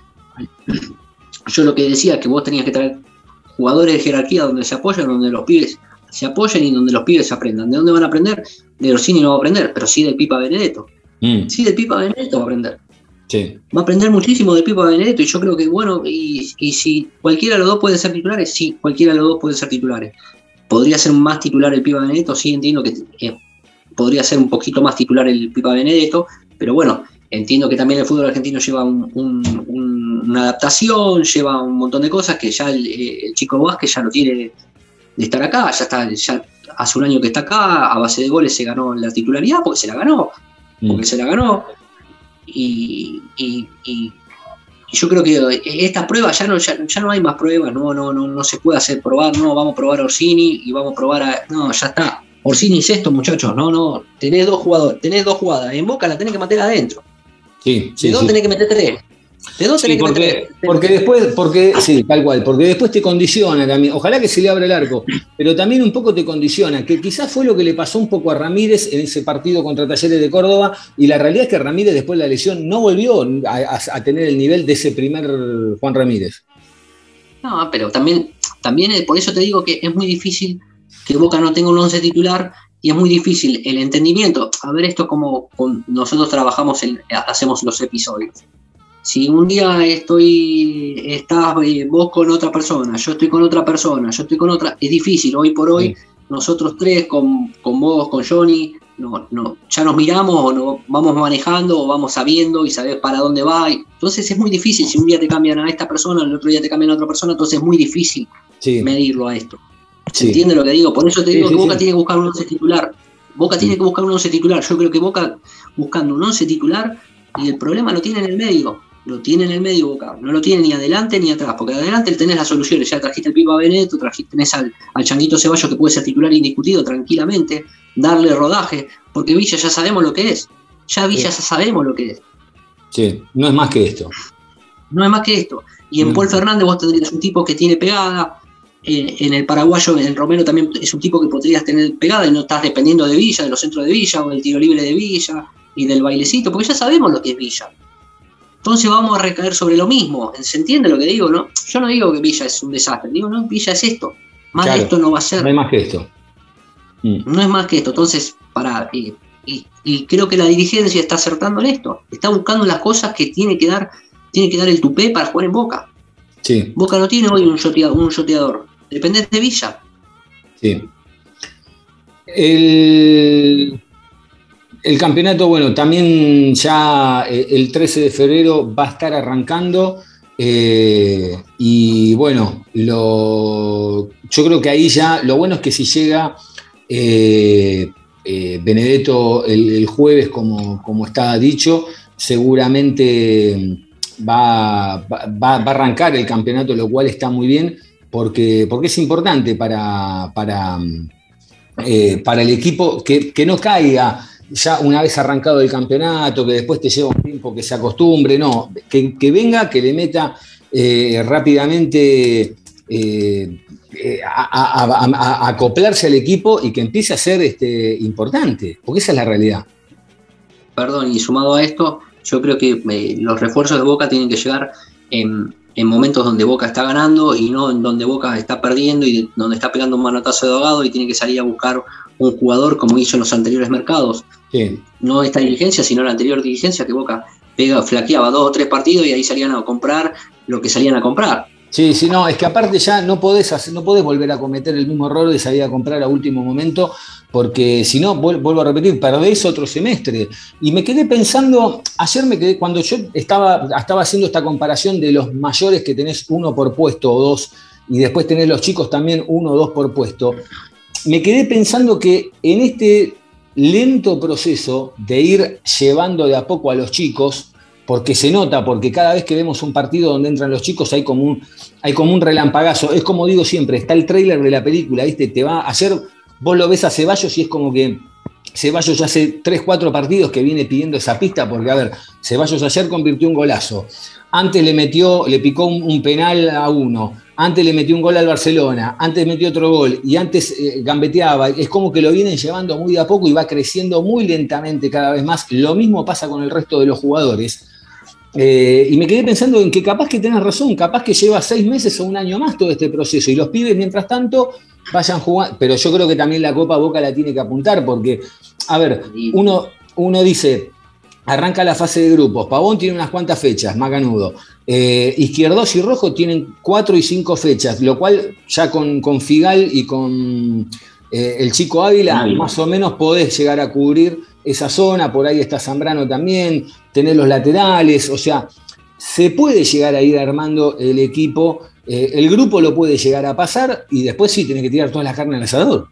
yo lo que decía que vos tenías que traer jugadores de jerarquía donde se apoyan, donde los pibes se apoyen y donde los pibes aprendan. ¿De dónde van a aprender? De Orsini no va a aprender, pero sí del Pipa Benedetto. Mm, Sí, del Pipa Benedetto va a aprender. sí. Va a aprender muchísimo del Pipa Benedetto y yo creo que, bueno, y, y si cualquiera de los dos puede ser titulares, sí, cualquiera de los dos puede ser titulares. ¿Podría ser más titular el Pipa Benedetto? Sí, entiendo que eh, podría ser un poquito más titular el Pipa Benedetto, pero bueno, entiendo que también el fútbol argentino lleva un- un- un- una adaptación, lleva un montón de cosas que ya el, el chico Vázquez ya lo tiene de estar acá, ya está, ya hace un año que está acá, a base de goles se ganó la titularidad porque se la ganó Mm. porque se la ganó. Y, y- y- y yo creo que esta prueba ya no, ya, ya no hay más pruebas, no, no, no, no se puede hacer probar, no, vamos a probar a Orsini y vamos a probar a. No, ya está. Orsini es esto, muchachos, no, no. Tenés dos jugadores, tenés dos jugadas. En boca la tenés que meter adentro. Sí, sí, de dos sí. tenés que meter tres. De dos Sí, tenés que meter tres. porque después, porque, sí, tal cual, porque después te condiciona también. Ojalá que se le abra el arco, pero también un poco te condiciona, que quizás fue lo que le pasó un poco a Ramírez en ese partido contra Talleres de Córdoba, y la realidad es que Ramírez después de la lesión no volvió a, a- a tener el nivel de ese primer Juan Ramírez. No, pero también, también eh, por eso te digo que es muy difícil que Boca no tenga un once titular y es muy difícil el entendimiento. A ver, esto es como con- nosotros trabajamos, en, hacemos los episodios. Si un día estoy, estás eh, vos con otra persona, yo estoy con otra persona, yo estoy con otra, es difícil. Hoy por hoy, Sí. nosotros tres, con, con vos, con Johnny, no, no, ya nos miramos o no, vamos manejando o vamos sabiendo y sabés para dónde va. Entonces es muy difícil. Si un día te cambian a esta persona, el otro día te cambian a otra persona, entonces es muy difícil Sí, medirlo a esto. ¿Se sí. entiende lo que digo? Por eso te Sí, digo que Boca tiene que buscar un once titular. Boca tiene que buscar un once titular. Yo creo que Boca buscando un once titular y el problema lo tiene en el medio. Lo tiene en el medio Boca. No lo tiene ni adelante ni atrás. Porque adelante tenés las soluciones. Ya trajiste el Pipa Benedetto, trajiste, tenés al, al Changuito Ceballos que puede ser titular indiscutido tranquilamente. Darle rodaje. Porque Villa ya sabemos lo que es. Ya Villa ya sabemos lo que es. Sí, no es más que esto. no es más que esto. Y en. Paul Fernández vos tendrías un tipo que tiene pegada, en el paraguayo, en Romero también es un tipo que podrías tener pegada y no estás dependiendo de Villa, de los centros de Villa o del tiro libre de Villa y del bailecito, porque ya sabemos lo que es Villa. Entonces vamos a recaer sobre lo mismo. ¿Se entiende lo que digo? no? Yo no digo que Villa es un desastre, digo, no, Villa es esto. Más Claro. de esto no va a ser. No hay más que esto. Mm. No es más que esto. Entonces, para. Y, y- y creo que la dirigencia está acertando en esto. Está buscando las cosas que tiene que dar, tiene que dar el tupé para jugar en Boca. Sí, Boca no tiene hoy un shoteador. Depende de Villa. sí. El, el campeonato, bueno, también ya eh, el 13 de febrero va a estar arrancando. eh, y bueno, lo, yo creo que ahí ya lo bueno es que si llega eh, Benedetto el, jueves, como, como está dicho, seguramente va- va- va a arrancar el campeonato, lo cual está muy bien, porque, porque es importante para, para, eh, para el equipo que, que no caiga ya una vez arrancado el campeonato, que después te lleva un tiempo que se acostumbre, no, que, que venga, que le meta eh, rápidamente eh, a, a- a- acoplarse al equipo y que empiece a ser este, importante, porque esa es la realidad. Perdón, y sumado a esto, yo creo que los refuerzos de Boca tienen que llegar en, en momentos donde Boca está ganando y no en donde Boca está perdiendo y de- donde está pegando un manotazo de ahogado y tiene que salir a buscar un jugador como hizo en los anteriores mercados. Sí, No esta dirigencia, sino la anterior dirigencia que Boca pega, flaqueaba dos o tres partidos y ahí salían a comprar lo que salían a comprar. Sí, sí, no, es que aparte ya no podés, hacer- no podés volver a cometer el mismo error de salir a comprar a último momento, porque si no, vuel- vuelvo a repetir, perdés otro semestre. Y me quedé pensando, ayer me quedé, cuando yo estaba, estaba haciendo esta comparación de los mayores que tenés uno por puesto o dos, y después tenés los chicos también uno o dos por puesto, me quedé pensando que en este lento proceso de ir llevando de a poco a los chicos, porque se nota, porque cada vez que vemos un partido donde entran los chicos hay como un, hay como un relampagazo. Es como digo siempre, está el tráiler de la película, ¿viste? Te va, ayer vos lo ves a Ceballos y es como que Ceballos hace 3, 4 partidos que viene pidiendo esa pista, porque a ver, Ceballos ayer convirtió un golazo. Antes le metió, le picó un, penal a uno, antes le metió un gol al Barcelona, antes metió otro gol y antes eh, gambeteaba. Es como que lo vienen llevando muy a poco y va creciendo muy lentamente cada vez más. Lo mismo pasa con el resto de los jugadores. Eh, y me quedé pensando en que capaz que tenés razón, capaz que lleva seis meses o un año más todo este proceso y los pibes mientras tanto vayan jugando, pero yo creo que también la Copa Boca la tiene que apuntar porque, a ver, uno, uno dice, arranca la fase de grupos, Pavón tiene unas cuantas fechas, Macanudo, eh, Izquierdos y Rojo tienen cuatro y cinco fechas, lo cual ya con, con Figal y con eh, el chico Ávila, Ávila. más o menos podés llegar a cubrir esa zona, por ahí está Zambrano también, tener los laterales, o sea, se puede llegar a ir armando el equipo, eh, el grupo lo puede llegar a pasar y después sí tenés que tirar todas las carnes al asador.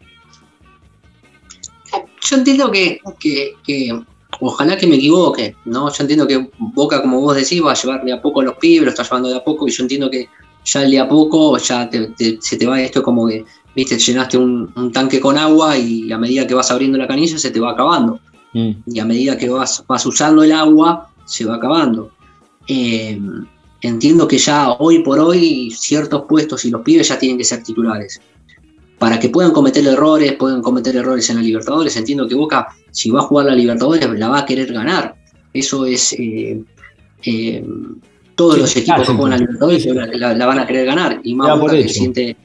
Yo entiendo que, que- que ojalá que me equivoque, ¿no? Yo entiendo que Boca, como vos decís, va a llevar de a poco los pibes, lo está llevando de a poco, y yo entiendo que ya de a poco ya te- te- se te va esto como que, viste, llenaste un tanque con agua y a medida que vas abriendo la canilla se te va acabando. Mm. y a medida que vas, vas usando el agua, se va acabando. Eh, entiendo que ya hoy por hoy ciertos puestos y los pibes ya tienen que ser titulares. Para que puedan cometer errores, pueden cometer errores en la Libertadores. Entiendo que Boca, si va a jugar la Libertadores, la va a querer ganar. Eso es. eh, eh, todos Sí, los equipos claro. que juegan la Libertadores la, la- la van a querer ganar. Y más Da Boca que siente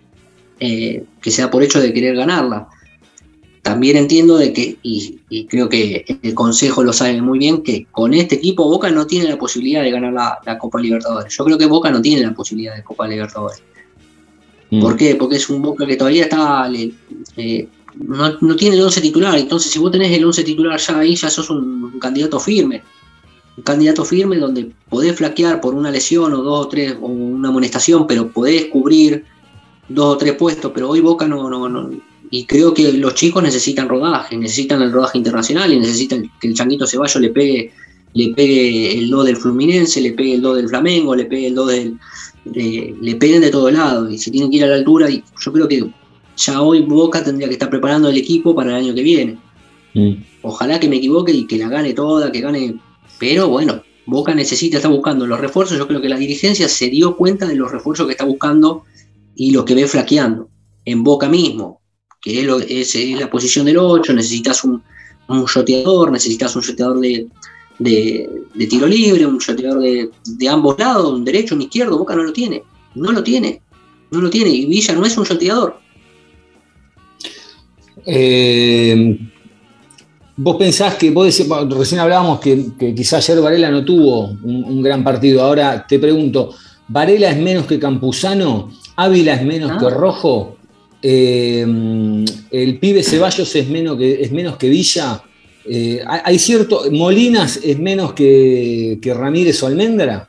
eh, que sea por hecho de querer ganarla también entiendo de que, y, y creo que el Consejo lo sabe muy bien, que con este equipo Boca no tiene la posibilidad de ganar la, la Copa Libertadores. Yo creo que Boca no tiene la posibilidad de Copa Libertadores. Mm. ¿Por qué? Porque es un Boca que todavía está... eh, no, no tiene el 11 titular, entonces si vos tenés el 11 titular ya ahí, ya sos un, un candidato firme. Un candidato firme donde podés flaquear por una lesión o dos o tres, o una amonestación, pero podés cubrir dos o tres puestos, pero hoy Boca no, no, no, y creo que los chicos necesitan rodaje, necesitan el rodaje internacional y necesitan que el Changuito Ceballos le pegue, le pegue el do del Fluminense, le pegue el do del Flamengo, le pegue el do del. de- le peguen de todos lados y si tienen que ir a la altura, y yo creo que ya hoy Boca tendría que estar preparando el equipo para el año que viene. Mm. Ojalá que me equivoque y que la gane toda, que gane. Pero bueno, Boca necesita, está buscando los refuerzos. Yo creo que la dirigencia se dio cuenta de los refuerzos que está buscando y lo que ve flaqueando. En Boca mismo, que es, la posición del 8, necesitas un, un shoteador, necesitas un shoteador de, de- de tiro libre, un shoteador de, de ambos lados, un derecho, un izquierdo. Boca no lo tiene. No lo tiene. No lo tiene. Y Villa no es un shoteador. Eh, vos pensás que, vos decís, recién hablábamos que, que quizás ayer Varela no tuvo un, un gran partido. Ahora te pregunto, ¿Varela es menos que Campuzano? ¿Ávila es menos Ah. que Rojo? Eh, ¿El pibe Ceballos es menos que, es menos que Villa? Eh, hay cierto. ¿Molinas es menos que, que Ramírez o Almendra?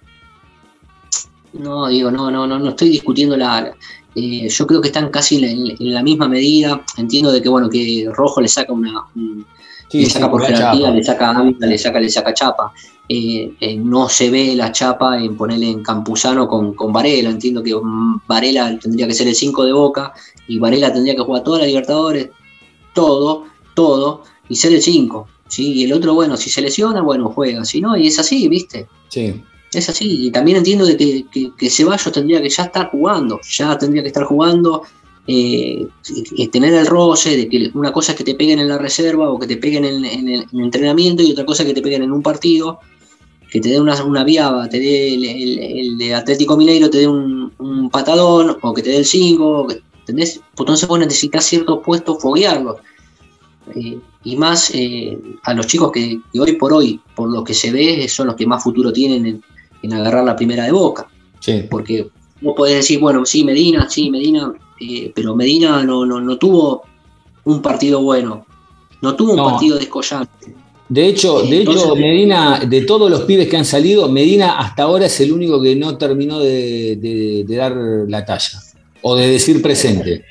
No, digo, no, no, no, no estoy discutiendo la. eh, yo creo que están casi en la, misma medida. Entiendo de que bueno, que Rojo le saca una, un- le saca por jerarquía, le saca Ávila, le saca, le saca chapa. Eh, eh, no se ve la chapa en ponerle en Campuzano con, con Varela. Entiendo que mm, Varela tendría que ser el 5 de Boca y Varela tendría que jugar toda la Libertadores, todo, todo, y ser el 5. ¿sí? Y el otro, bueno, si se lesiona, bueno, juega. Si no, y es así, ¿viste? Sí. Es así, y también entiendo de que, que, que Ceballos tendría que ya estar jugando, ya tendría que estar jugando, eh, tener el roce, de que una cosa es que te peguen en la reserva o que te peguen en, en el, en el entrenamiento y otra cosa es que te peguen en un partido, que te dé una, una viaba, te dé el, el- el de Atlético Mineiro, te dé un, un patadón o que te dé el 5, ¿entendés? Pues Entonces vos necesitas ciertos puestos foguearlos. Eh, y más eh, a los chicos que, que hoy por hoy, por lo que se ve, son los que más futuro tienen en, en agarrar la primera de boca. Sí. Porque vos podés decir, bueno, sí, Medina, sí, Medina, eh, pero Medina no, no, no tuvo un partido bueno, no tuvo un No. partido descollante. De hecho, de hecho, Medina, de todos los pibes que han salido, Medina hasta ahora es el único que no terminó de, de- de dar la talla o de decir presente.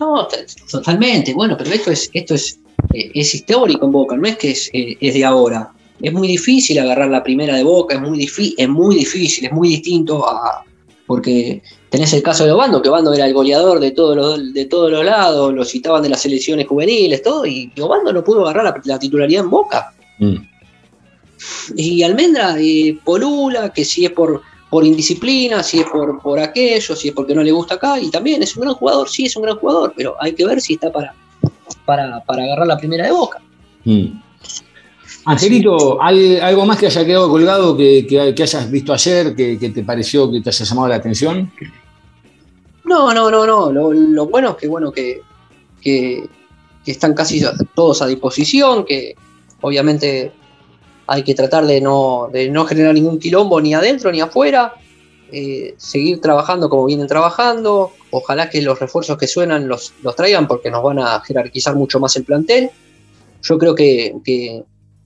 No, totalmente, bueno, pero esto es, esto es, eh, es histórico en Boca, no es que es, eh, es de ahora. Es muy difícil agarrar la primera de Boca, es muy, es muy difícil, es muy distinto a... Porque tenés el caso de Obando, que Obando era el goleador de todos los, de todos los lados, lo citaban de las selecciones juveniles, todo, y Obando no pudo agarrar la, la titularidad en Boca. Mm. Y Almendra, eh, Polula, que si es por, por indisciplina, si es por, por aquello, si es porque no le gusta acá, y también es un gran jugador, sí es un gran jugador, pero hay que ver si está para, para, para agarrar la primera de boca. Mm. Angelito, ¿al- ¿algo más que haya quedado colgado que, que- que hayas visto ayer, que, que te pareció que te haya llamado la atención? No, no, no, no. Lo, bueno es que bueno que, que, que están casi todos a disposición, que obviamente hay que tratar de no, de no generar ningún quilombo ni adentro ni afuera, eh, seguir trabajando como vienen trabajando, ojalá que los refuerzos que suenan los, los traigan porque nos van a jerarquizar mucho más el plantel. Yo creo que, que,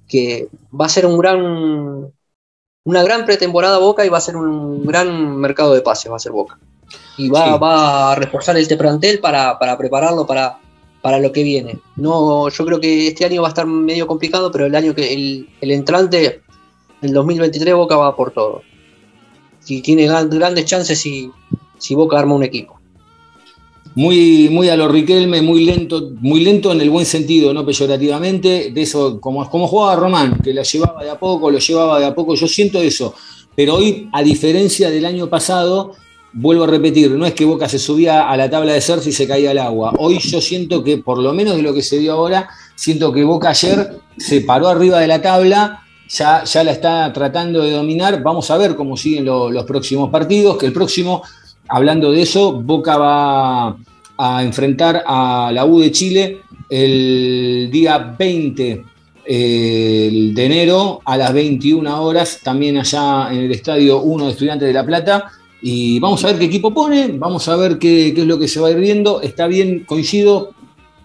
que va a ser un gran, una gran pretemporada Boca y va a ser un gran mercado de pases, va a ser Boca y va, Sí. va a reforzar este plantel para, para prepararlo para, para lo que viene. No, yo creo que este año va a estar medio complicado, pero el año que el, el entrante, el 2023, Boca va por todo. Y tiene gran- grandes chances si, si Boca arma un equipo. Muy, muy a lo Riquelme, muy lento, muy lento en el buen sentido, no peyorativamente, de eso, como, como jugaba Román, que la llevaba de a poco, lo llevaba de a poco, yo siento eso. Pero hoy, a diferencia del año pasado, vuelvo a repetir, no es que Boca se subía a la tabla de surf y se caía al agua. Hoy yo siento que, por lo menos de lo que se dio ahora, siento que Boca ayer se paró arriba de la tabla, ya, ya la está tratando de dominar. Vamos a ver cómo siguen lo- los próximos partidos, que el próximo, hablando de eso, Boca va a enfrentar a la U de Chile el día 20 eh, de enero a las 21 horas, también allá en el Estadio 1 de Estudiantes de La Plata. Y vamos a ver qué equipo pone, vamos a ver qué, qué es lo que se va a ir viendo. Está bien, coincido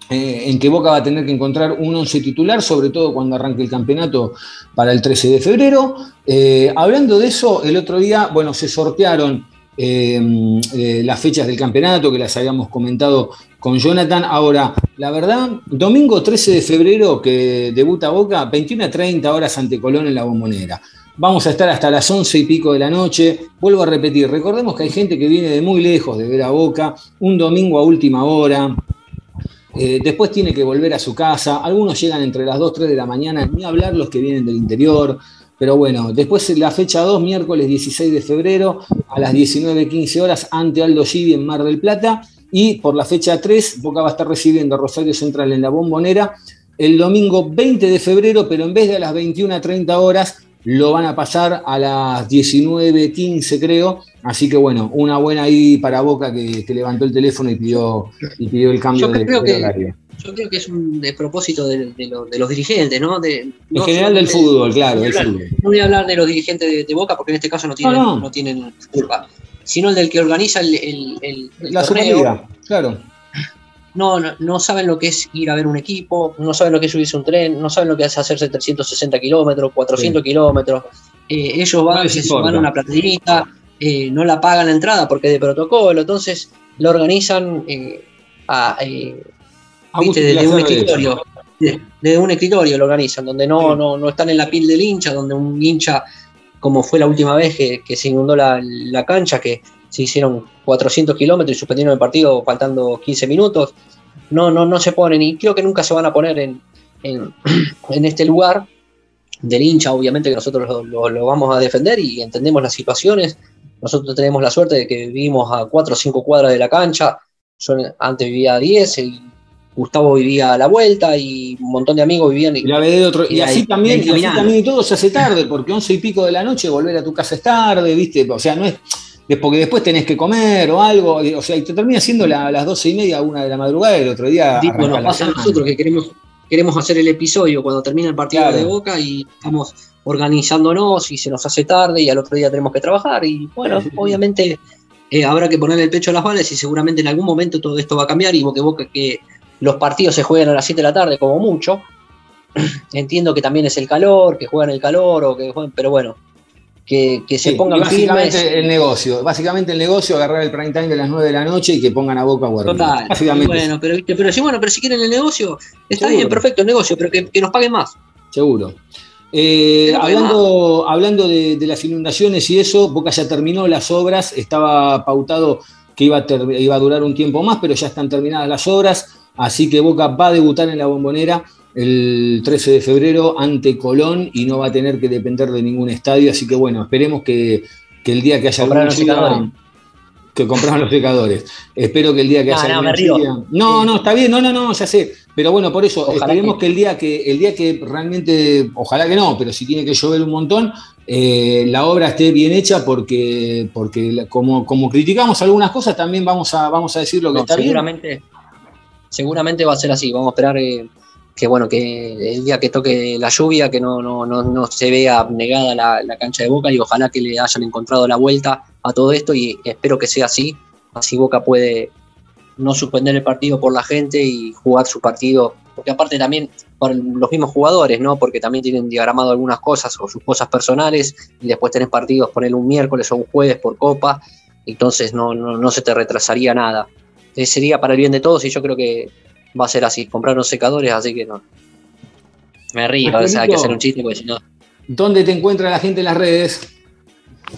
eh, en que Boca va a tener que encontrar un once titular, sobre todo cuando arranque el campeonato para el 13 de febrero. Eh, hablando de eso, el otro día, bueno, se sortearon eh, las fechas del campeonato que las habíamos comentado con Jonathan. Ahora, la verdad, domingo 13 de febrero que debuta Boca, 21 a 30 horas ante Colón en la bombonera. Vamos a estar hasta las 11 y pico de la noche. Vuelvo a repetir, recordemos que hay gente que viene de muy lejos de ver a Boca, un domingo a última hora. Eh, después tiene que volver a su casa. Algunos llegan entre las 2, 3 de la mañana, ni hablar los que vienen del interior. Pero bueno, después la fecha 2, miércoles 16 de febrero, a las 19.15 horas, ante Aldo Civi en Mar del Plata. Y por la fecha 3, Boca va a estar recibiendo a Rosario Central en la Bombonera el domingo 20 de febrero, pero en vez de a las 21.30 horas, lo van a pasar a las 19.15 creo, así que bueno, una buena ahí para Boca que, levantó el teléfono y pidió, y pidió el cambio de, horario. Yo creo que es un despropósito de, los dirigentes, ¿no? De, en general del fútbol, claro. No voy a hablar de los dirigentes de, Boca porque en este caso no tienen, no, tienen culpa, sino el del que organiza el, el, La torneo. claro. No, no, saben lo que es ir a ver un equipo, no saben lo que es subirse un tren, no saben lo que es hacerse 360 kilómetros, 400 kilómetros. Eh, ellos van, se suman una platita, eh, no la pagan la entrada porque es de protocolo, entonces lo organizan eh, a, desde un escritorio. Desde un escritorio lo organizan, donde no, no, no están en la piel del hincha, donde un hincha, como fue la última vez que, se inundó la, cancha, que se hicieron 400 kilómetros y suspendieron el partido faltando 15 minutos, no, no, no se ponen y creo que nunca se van a poner en, en, este lugar del hincha, obviamente que nosotros lo, lo, vamos a defender y entendemos las situaciones. Nosotros tenemos la suerte de que vivimos a 4 o 5 cuadras de la cancha. Yo antes vivía a 10 y Gustavo vivía a la vuelta y un montón de amigos vivían. Y, y, así, también, y así también y todo se hace tarde, porque once y pico de la noche volver a tu casa es tarde, ¿viste? O sea, no es. Porque después tenés que comer o algo, o sea, y te termina siendo las doce y media, una de la madrugada, y el otro día. Bueno, pasa a nosotros que queremos, queremos hacer el episodio cuando termina el partido de Boca y estamos organizándonos y se nos hace tarde y al otro día tenemos que trabajar. Y bueno, obviamente eh, habrá que ponerle el pecho a las balas y seguramente en algún momento todo esto va a cambiar y Boca, Boca que los partidos se juegan a las 7 de la tarde como mucho. Entiendo que también es el calor, que juegan el calor, o que juegan, pero bueno, que, se pongan básicamente el negocio, básicamente el negocio, agarrar el prime time de las 9 de la noche y que pongan a boca a Total. Bueno, pero, pero, si, bueno, pero si quieren el negocio, está bien, perfecto el negocio, pero que, nos paguen más. Seguro. Eh, hablando hablando de, las inundaciones y eso, Boca ya terminó las obras, estaba pautado que iba iba a durar un tiempo más, pero ya están terminadas las obras. Así que Boca va a debutar en la bombonera el 13 de febrero ante Colón y no va a tener que depender de ningún estadio. Así que bueno, esperemos que, el día que haya alguna que compraron los secadores. Espero que el día que haya no, No, no, está bien, no, no, no, ya sé. Pero bueno, por eso, esperemos que... el día que, el día que realmente, ojalá que no, pero si tiene que llover un montón, eh, la obra esté bien hecha porque, porque como, como criticamos algunas cosas, también vamos a, vamos a decir lo que está seguramente, seguramente va a ser así. Vamos a esperar eh, que bueno, que el día que toque la lluvia, que no, no, no, se vea negada la, cancha de Boca y ojalá que le hayan encontrado la vuelta a todo esto y espero que sea así. Así Boca puede no suspender el partido por la gente y jugar su partido, porque aparte también por los mismos jugadores, ¿no? Porque también tienen diagramado algunas cosas o sus cosas personales y después tenés partidos, poner un miércoles o un jueves por copa, entonces no, no, no se te retrasaría nada. Eh, sería para el bien de todos y yo creo que va a ser así. Comprar unos secadores, así que no. Me río, o sea, hay que hacer un chiste porque si no. ¿Dónde te encuentra la gente en las redes?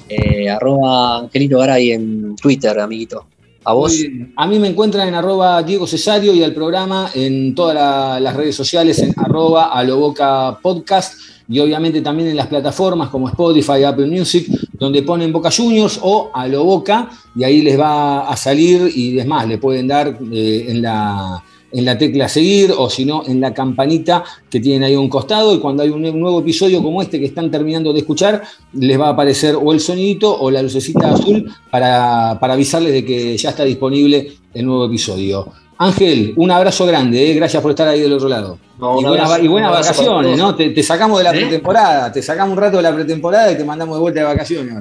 Eh, arroba Angelito Garay en Twitter, amiguito. ¿A vos? A mí me encuentran en arroba Diego Cesario y al programa en todas las redes sociales en arroba Aloboca Podcast y obviamente también en las plataformas como Spotify, Apple Music, donde ponen Boca Juniors o a lo Boca y ahí les va a salir y es más, le pueden dar eh, en la en la tecla seguir o si no en la campanita que tienen ahí a un costado y cuando hay un nuevo episodio como este que están terminando de escuchar, les va a aparecer o el sonidito o la lucecita azul para, avisarles de que ya está disponible el nuevo episodio. Ángel, un abrazo grande, ¿eh? gracias por estar ahí del otro lado. y, buenas, vacaciones, ¿no? Te, sacamos de la ¿Eh? pretemporada, te sacamos un rato de la pretemporada y te mandamos de vuelta de vacaciones.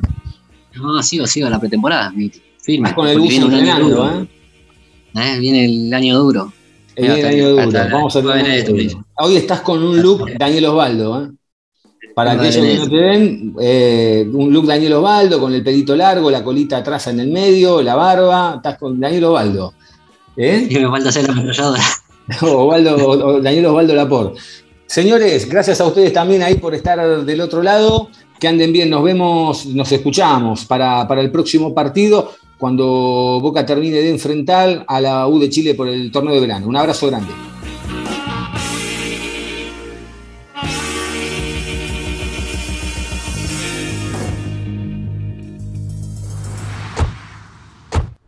No, sigo, sigo la pretemporada, firme. con el bus entrenando, ¿eh? ¿eh? Viene el año duro. Viene el año duro. Vamos a Hoy estás con un look Daniel Osvaldo, ¿eh? Para aquellos que no te ven, eh, un look Daniel Osvaldo con el pelito largo, la colita atrás en el medio, la barba, estás con Daniel Osvaldo. ¿Eh? Y me falta hacer la ametralladora. o Daniel Osvaldo Lapor. Señores, gracias a ustedes también ahí por estar del otro lado. Que anden bien, nos vemos, nos escuchamos para, para el próximo partido cuando Boca termine de enfrentar a la U de Chile por el torneo de verano. Un abrazo grande.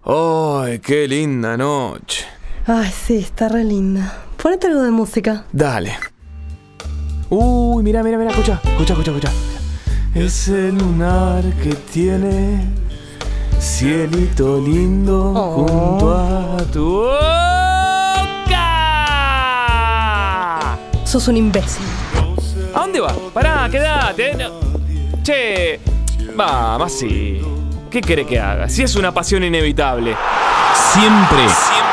¡Ay, qué linda noche! Ay, sí, está re linda. Ponete algo de música. Dale. Uy, mira, mira, mira, escucha, escucha, escucha, escucha. Ese lunar que tiene cielito lindo Oh. junto a tu boca. Sos un imbécil. ¿A dónde va? Pará, quédate. no. Che, vamos así. ¿Qué quiere que haga? Si es una pasión inevitable. Siempre, siempre.